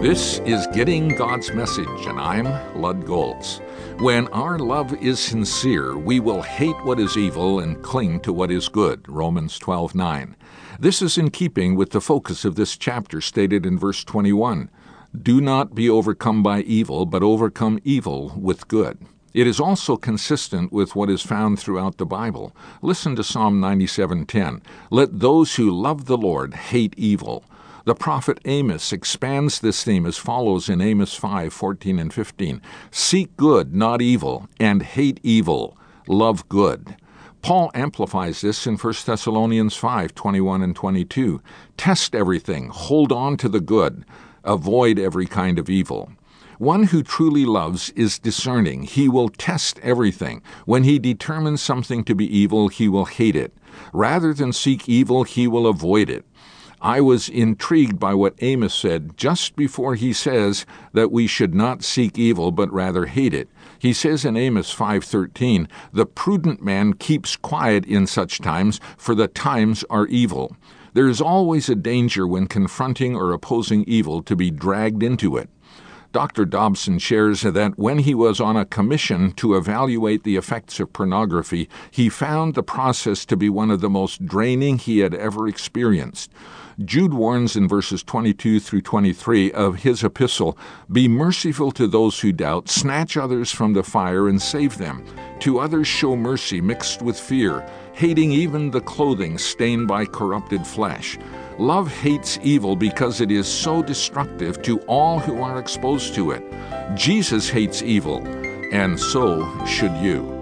This is Getting God's Message, and I'm Lud Golz. When our love is sincere, we will hate what is evil and cling to what is good. Romans 12:9. This is in keeping with the focus of this chapter stated in verse 21. Do not be overcome by evil, but overcome evil with good. It is also consistent with what is found throughout the Bible. Listen to Psalm 97:10. Let those who love the Lord hate evil. The prophet Amos expands this theme as follows in Amos 5 14 and 15 Seek good, not evil, and hate evil. Love good. Paul amplifies this in 1 Thessalonians 5 21 and 22. Test everything, hold on to the good, avoid every kind of evil. One who truly loves is discerning. He will test everything. When he determines something to be evil, he will hate it. Rather than seek evil, he will avoid it. I was intrigued by what Amos said just before he says that we should not seek evil but rather hate it. He says in Amos 5:13, "The prudent man keeps quiet in such times, for the times are evil." There is always a danger when confronting or opposing evil to be dragged into it. Dr. Dobson shares that when he was on a commission to evaluate the effects of pornography, he found the process to be one of the most draining he had ever experienced. Jude warns in verses 22 through 23 of his epistle Be merciful to those who doubt, snatch others from the fire and save them. To others show mercy mixed with fear, hating even the clothing stained by corrupted flesh. Love hates evil because it is so destructive to all who are exposed to it. Jesus hates evil, and so should you.